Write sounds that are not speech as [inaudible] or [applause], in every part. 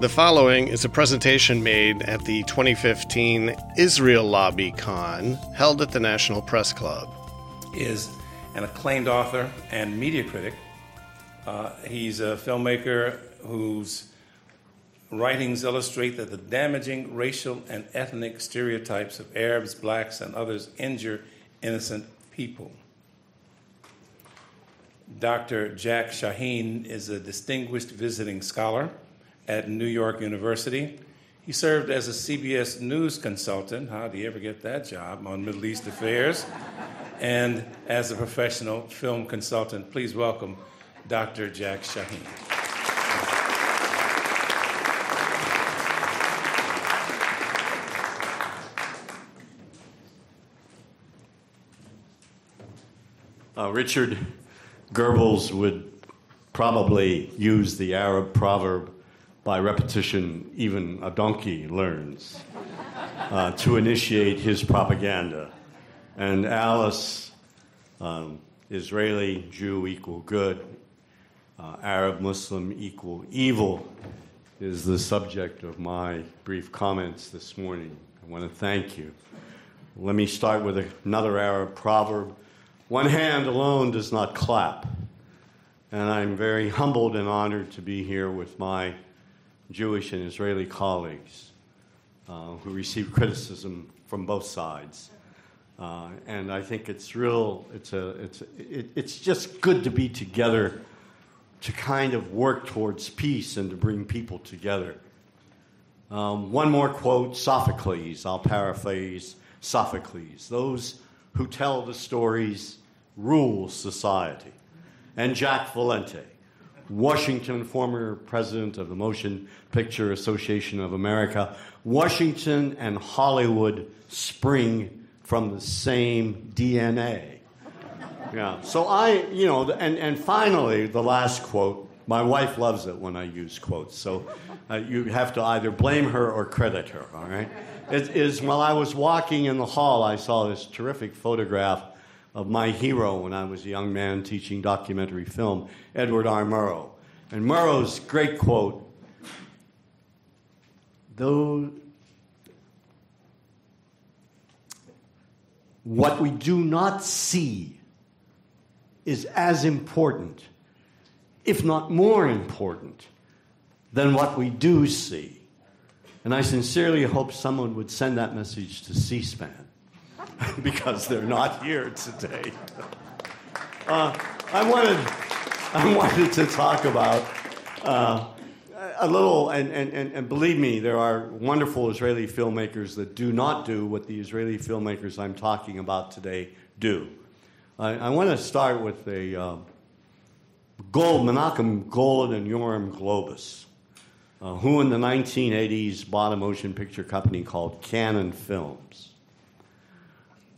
The following is a presentation made at the 2015 Israel Lobby Con held at the National Press Club. Is an acclaimed author and media critic. Uh, he's a filmmaker whose writings illustrate that the damaging racial and ethnic stereotypes of Arabs, blacks, and others injure innocent people. Dr. Jack Shaheen is a distinguished visiting scholar at New York University. He served as a CBS News consultant. How do you ever get that job on Middle East affairs? and as a professional film consultant. Please welcome Dr. Jack Shaheen. Uh, Richard Goebbels would probably use the Arab proverb by repetition, even a donkey learns, uh, to initiate his propaganda. And Alice, um, Israeli Jew equal good, uh, Arab Muslim equal evil, is the subject of my brief comments this morning. I want to thank you. Let me start with another Arab proverb one hand alone does not clap. And I'm very humbled and honored to be here with my Jewish and Israeli colleagues uh, who receive criticism from both sides. Uh, and I think it's real, it's, a, it's, it, it's just good to be together to kind of work towards peace and to bring people together. Um, one more quote Sophocles, I'll paraphrase Sophocles. Those who tell the stories rule society. And Jack Valenti, Washington, former president of the Motion Picture Association of America. Washington and Hollywood spring from the same DNA. Yeah. So I, you know, and, and finally, the last quote. My wife loves it when I use quotes, so uh, you have to either blame her or credit her, all right? It is while I was walking in the hall, I saw this terrific photograph of my hero when I was a young man teaching documentary film, Edward R. Murrow. And Murrow's great quote though what we do not see is as important, if not more important, than what we do see. And I sincerely hope someone would send that message to C SPAN [laughs] because they're not here today. [laughs] Uh, I wanted, I wanted to talk about uh, a little, and, and, and believe me, there are wonderful Israeli filmmakers that do not do what the Israeli filmmakers I'm talking about today do. I, I want to start with a uh, Gold, Menachem Golan and Yoram Globus, uh, who in the 1980s bought a motion picture company called Cannon Films.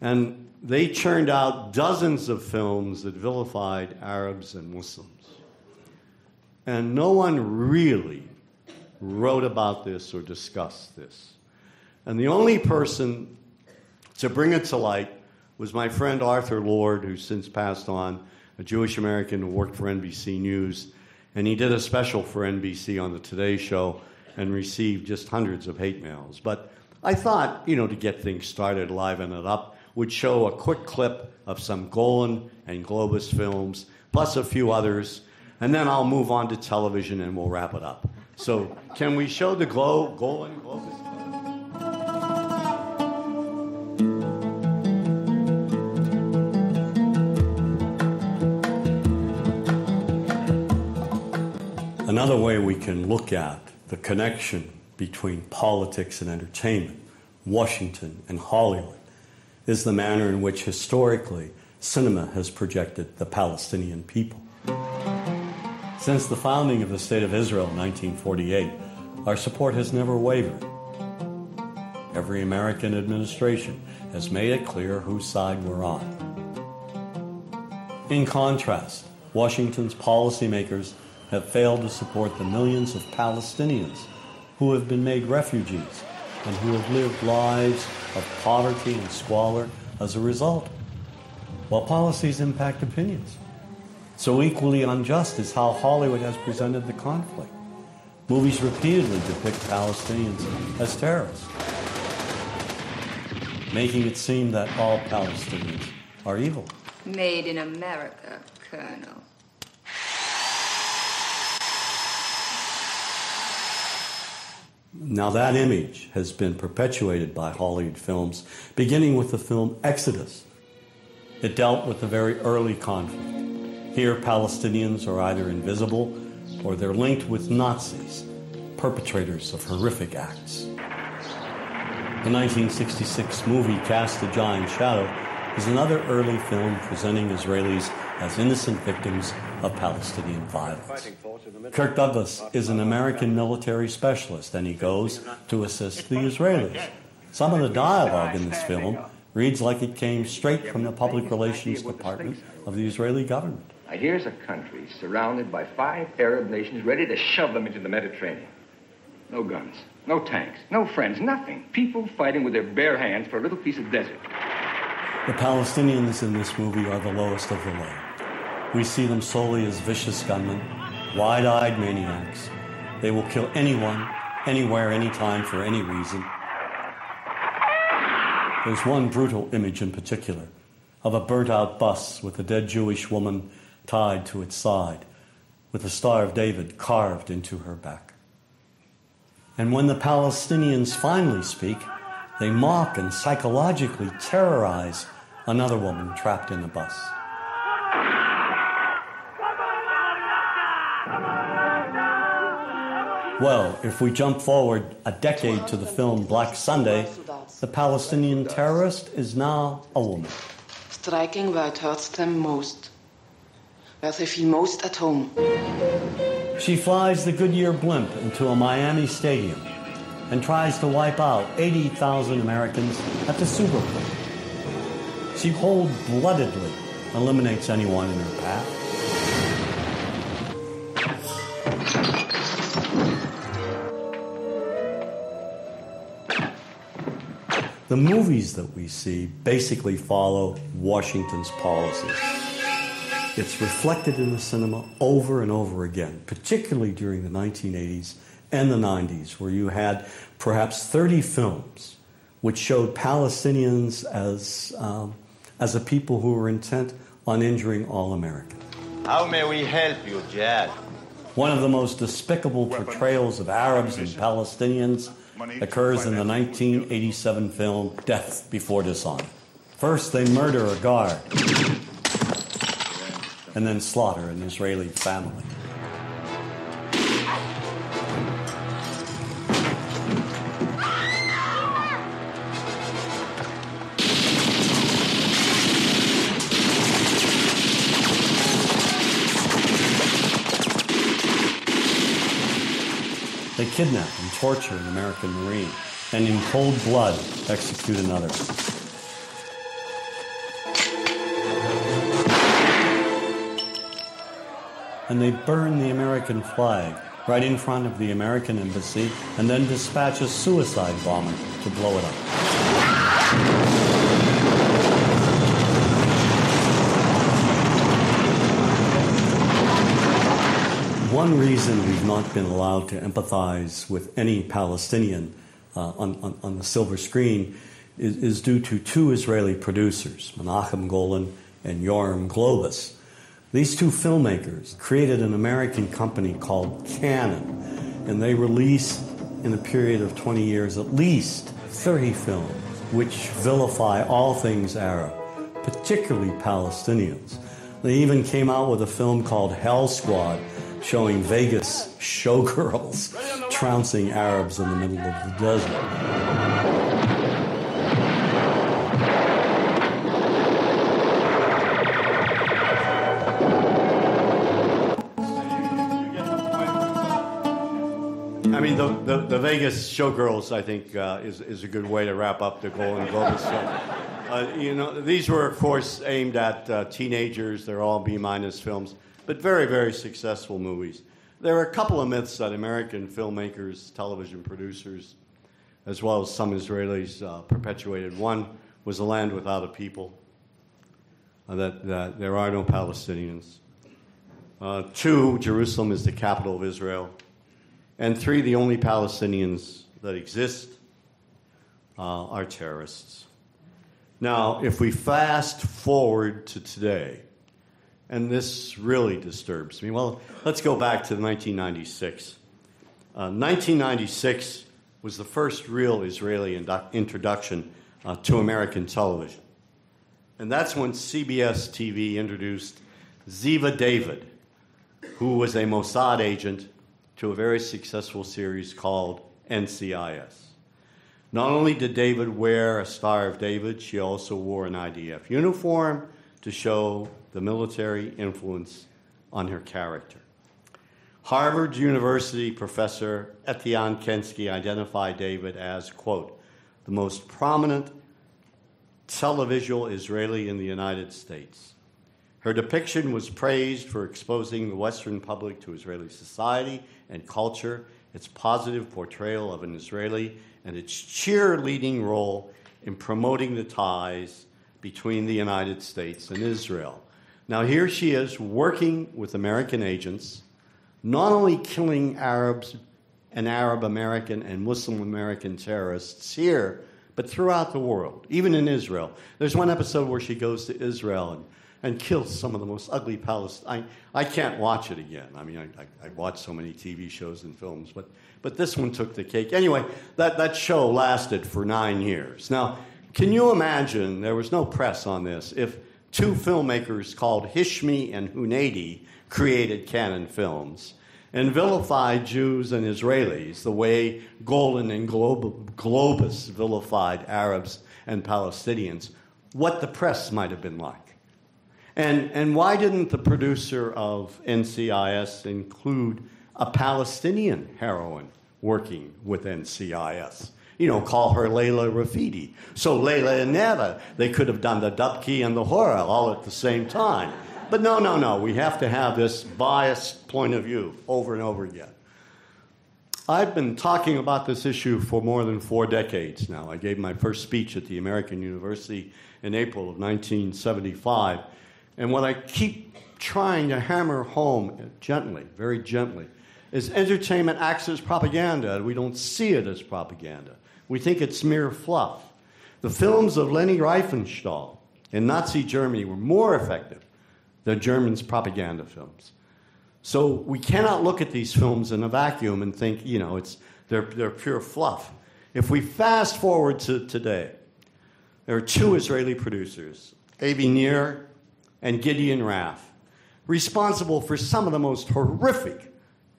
And they churned out dozens of films that vilified Arabs and Muslims. And no one really wrote about this or discussed this. And the only person to bring it to light was my friend Arthur Lord, who's since passed on, a Jewish American who worked for NBC News. And he did a special for NBC on the Today Show and received just hundreds of hate mails. But I thought, you know, to get things started, liven it up, would show a quick clip of some Golan and Globus films, plus a few others, and then I'll move on to television and we'll wrap it up. So, can we show the Glo- Golan Globus? Another way we can look at the connection between politics and entertainment, Washington and Hollywood, is the manner in which historically cinema has projected the Palestinian people. Since the founding of the State of Israel in 1948, our support has never wavered. Every American administration has made it clear whose side we're on. In contrast, Washington's policymakers have failed to support the millions of Palestinians who have been made refugees and who have lived lives of poverty and squalor as a result, while policies impact opinions. So, equally unjust is how Hollywood has presented the conflict. Movies repeatedly depict Palestinians as terrorists, making it seem that all Palestinians are evil. Made in America, Colonel. Now, that image has been perpetuated by Hollywood films, beginning with the film Exodus. It dealt with the very early conflict. Here, Palestinians are either invisible or they're linked with Nazis, perpetrators of horrific acts. The 1966 movie Cast a Giant Shadow is another early film presenting Israelis as innocent victims of Palestinian violence. Kirk Douglas is an American military specialist and he goes to assist the Israelis. Some of the dialogue in this film reads like it came straight from the public relations department of the Israeli government. Now, here's a country surrounded by five Arab nations ready to shove them into the Mediterranean. No guns, no tanks, no friends, nothing. People fighting with their bare hands for a little piece of desert. The Palestinians in this movie are the lowest of the low. We see them solely as vicious gunmen, wide eyed maniacs. They will kill anyone, anywhere, anytime, for any reason. There's one brutal image in particular of a burnt out bus with a dead Jewish woman tied to its side, with the Star of David carved into her back. And when the Palestinians finally speak, they mock and psychologically terrorize another woman trapped in a bus. Well, if we jump forward a decade to the film Black Sunday, the Palestinian terrorist is now a woman. Striking where it hurts them most, where they feel most at home. She flies the Goodyear blimp into a Miami stadium and tries to wipe out 80,000 Americans at the Super Bowl. She cold bloodedly eliminates anyone in her path. The movies that we see basically follow Washington's policies. It's reflected in the cinema over and over again, particularly during the 1980s and the 90s, where you had perhaps 30 films which showed Palestinians as, um, as a people who were intent on injuring all Americans. How may we help you, Jad? One of the most despicable portrayals of Arabs and Palestinians occurs in the 1987 film Death Before Dishonor. First, they murder a guard and then slaughter an Israeli family. They kidnap and torture an American Marine and in cold blood execute another. And they burn the American flag right in front of the American embassy and then dispatch a suicide bomber to blow it up. One reason we've not been allowed to empathize with any Palestinian uh, on, on, on, the silver screen is, is, due to two Israeli producers, Menachem Golan and Yoram Globus. These two filmmakers created an American company called Cannon, and they released in a period of 20 years at least 30 films which vilify all things Arab, particularly Palestinians. They even came out with a film called Hell Squad, showing Vegas showgirls trouncing Arabs in the middle of the desert. I mean, the, the, the, Vegas showgirls, I think, uh, is, is a good way to wrap up the Golan Globus show. Uh, you know, these were, of course, aimed at uh, teenagers. They're all B minus films but very, very successful movies. There are a couple of myths that American filmmakers, television producers, as well as some Israelis uh, perpetuated. One was a land without a people, uh, that, that there are no Palestinians. Uh, two, Jerusalem is the capital of Israel. And three, the only Palestinians that exist uh, are terrorists. Now, if we fast forward to today, and this really disturbs me, well, let's go back to 1996. Uh, 1996 was the first real Israeli indu- introduction uh, to American television. And that's when CBS TV introduced Ziva David, who was a Mossad agent to a very successful series called NCIS. Not only did David wear a Star of David, she also wore an IDF uniform to show the military influence on her character. Harvard University professor Etienne Kensky identified David as, quote, the most prominent televisual Israeli in the United States. Her depiction was praised for exposing the Western public to Israeli society and culture, its positive portrayal of an Israeli, and its cheerleading role in promoting the ties between the United States and Israel. Now, here she is working with American agents, not only killing Arabs and Arab American and Muslim American terrorists here, but throughout the world, even in Israel. There's one episode where she goes to Israel and, and kills some of the most ugly Palestinians. I, can't watch it again. I mean, I, I, I watch so many TV shows and films, but, but this one took the cake. Anyway, that, that show lasted for nine years. Now, can you imagine, there was no press on this, if two filmmakers called Hishmi and Huneidi created Cannon Films and vilified Jews and Israelis the way Golan and Globus vilified Arabs and Palestinians, what the press might have been like. And, and why didn't the producer of NCIS include a Palestinian heroine working with NCIS? You know, call her Layla Rafidi. So Layla and Neva, they could have done the Dabke and the Hora all at the same time. But no, no, no. We have to have this biased point of view over and over again. I've been talking about this issue for more than four decades now. I gave my first speech at the American University in April of 1975. And what I keep trying to hammer home gently, very gently, is entertainment acts as propaganda. We don't see it as propaganda. We think it's mere fluff. The films of Leni Riefenstahl in Nazi Germany were more effective than Germans' propaganda films. So we cannot look at these films in a vacuum and think, you know, it's, they're, they're pure fluff. If we fast forward to today, there are two Israeli producers, Avi Nir and Gideon Raff, responsible for some of the most horrific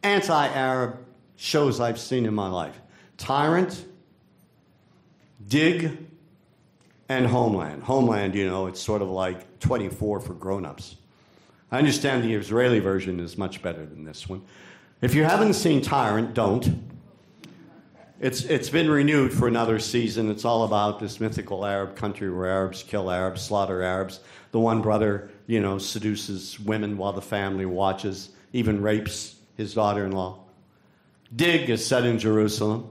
anti Arab shows I've seen in my life Tyrant, Dig, and Homeland. Homeland, you know, it's sort of like 24 for grown ups. I understand the Israeli version is much better than this one. If you haven't seen Tyrant, don't. It's, it's been renewed for another season. It's all about this mythical Arab country where Arabs kill Arabs, slaughter Arabs. The one brother, you know, seduces women while the family watches, even rapes his daughter in law. Dig is set in Jerusalem.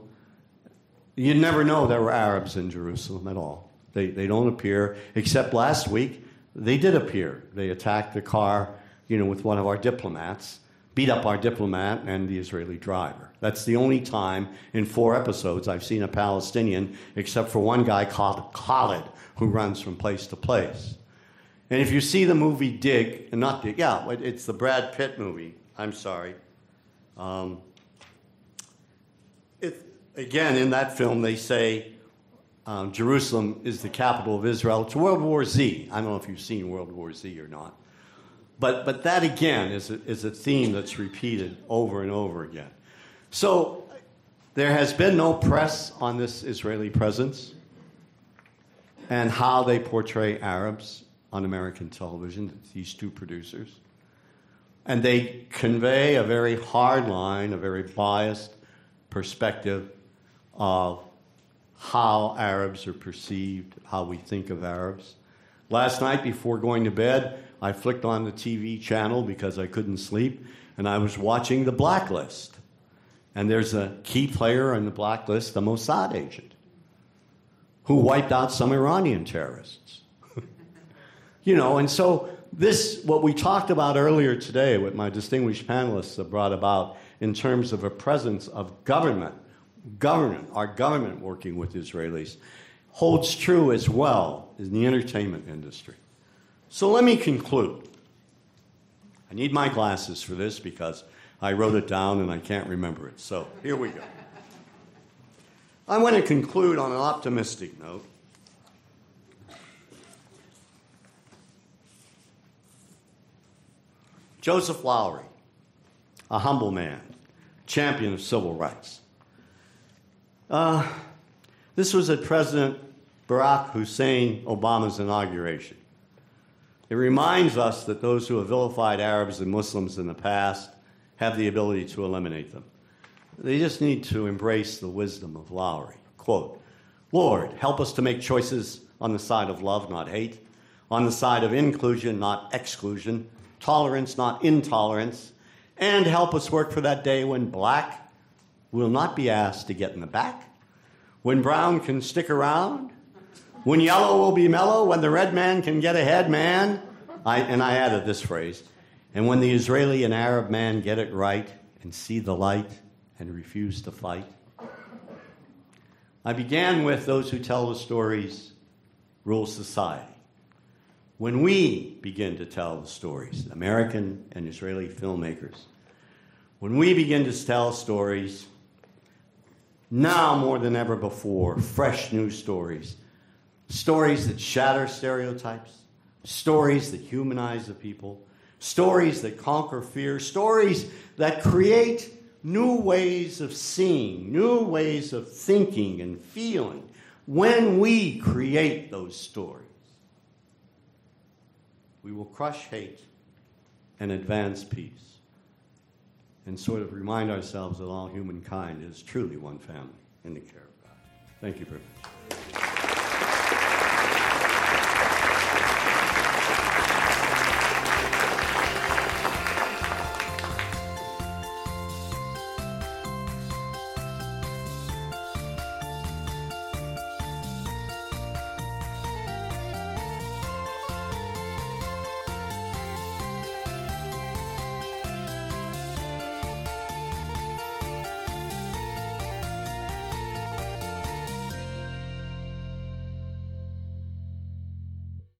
You never know there were Arabs in Jerusalem at all. They, they don't appear, except last week they did appear. They attacked the car, you know, with one of our diplomats, beat up our diplomat and the Israeli driver. That's the only time in four episodes I've seen a Palestinian, except for one guy called Khalid, who runs from place to place. And if you see the movie Dig, not Dig, yeah, it's the Brad Pitt movie. I'm sorry. Um, it, again, in that film, they say um, Jerusalem is the capital of Israel. It's World War Z. I don't know if you've seen World War Z or not. But, but that, again, is a, is a theme that's repeated over and over again. So there has been no press on this Israeli presence and how they portray Arabs on American television, these two producers. And they convey a very hard line, a very biased perspective of how Arabs are perceived, how we think of Arabs. Last night, before going to bed, I flicked on the TV channel because I couldn't sleep, and I was watching The Blacklist. And there's a key player on the blacklist, the Mossad agent, who wiped out some Iranian terrorists. [laughs] you know, and so this, what we talked about earlier today, what my distinguished panelists have brought about in terms of a presence of government, government, our government working with Israelis, holds true as well in the entertainment industry. So let me conclude. I need my glasses for this because I wrote it down and I can't remember it. So here we go. I want to conclude on an optimistic note. Joseph Lowery, a humble man, champion of civil rights. Uh, this was at President Barack Hussein Obama's inauguration. It reminds us that those who have vilified Arabs and Muslims in the past have the ability to eliminate them. They just need to embrace the wisdom of Lowery. Quote Lord, help us to make choices on the side of love, not hate, on the side of inclusion, not exclusion, tolerance, not intolerance, and help us work for that day when black will not be asked to get in the back, when brown can stick around, when yellow will be mellow, when the red man can get ahead, man. I, and I added this phrase, and when the Israeli and Arab man get it right and see the light and refuse to fight. I began with those who tell the stories rule society. When we begin to tell the stories, American and Israeli filmmakers, when we begin to tell stories, now more than ever before, fresh new stories, stories that shatter stereotypes, stories that humanize the people, stories that conquer fear, stories that create new ways of seeing, new ways of thinking and feeling when we create those stories. We will crush hate and advance peace and sort of remind ourselves that all humankind is truly one family in the care of God. Thank you very much.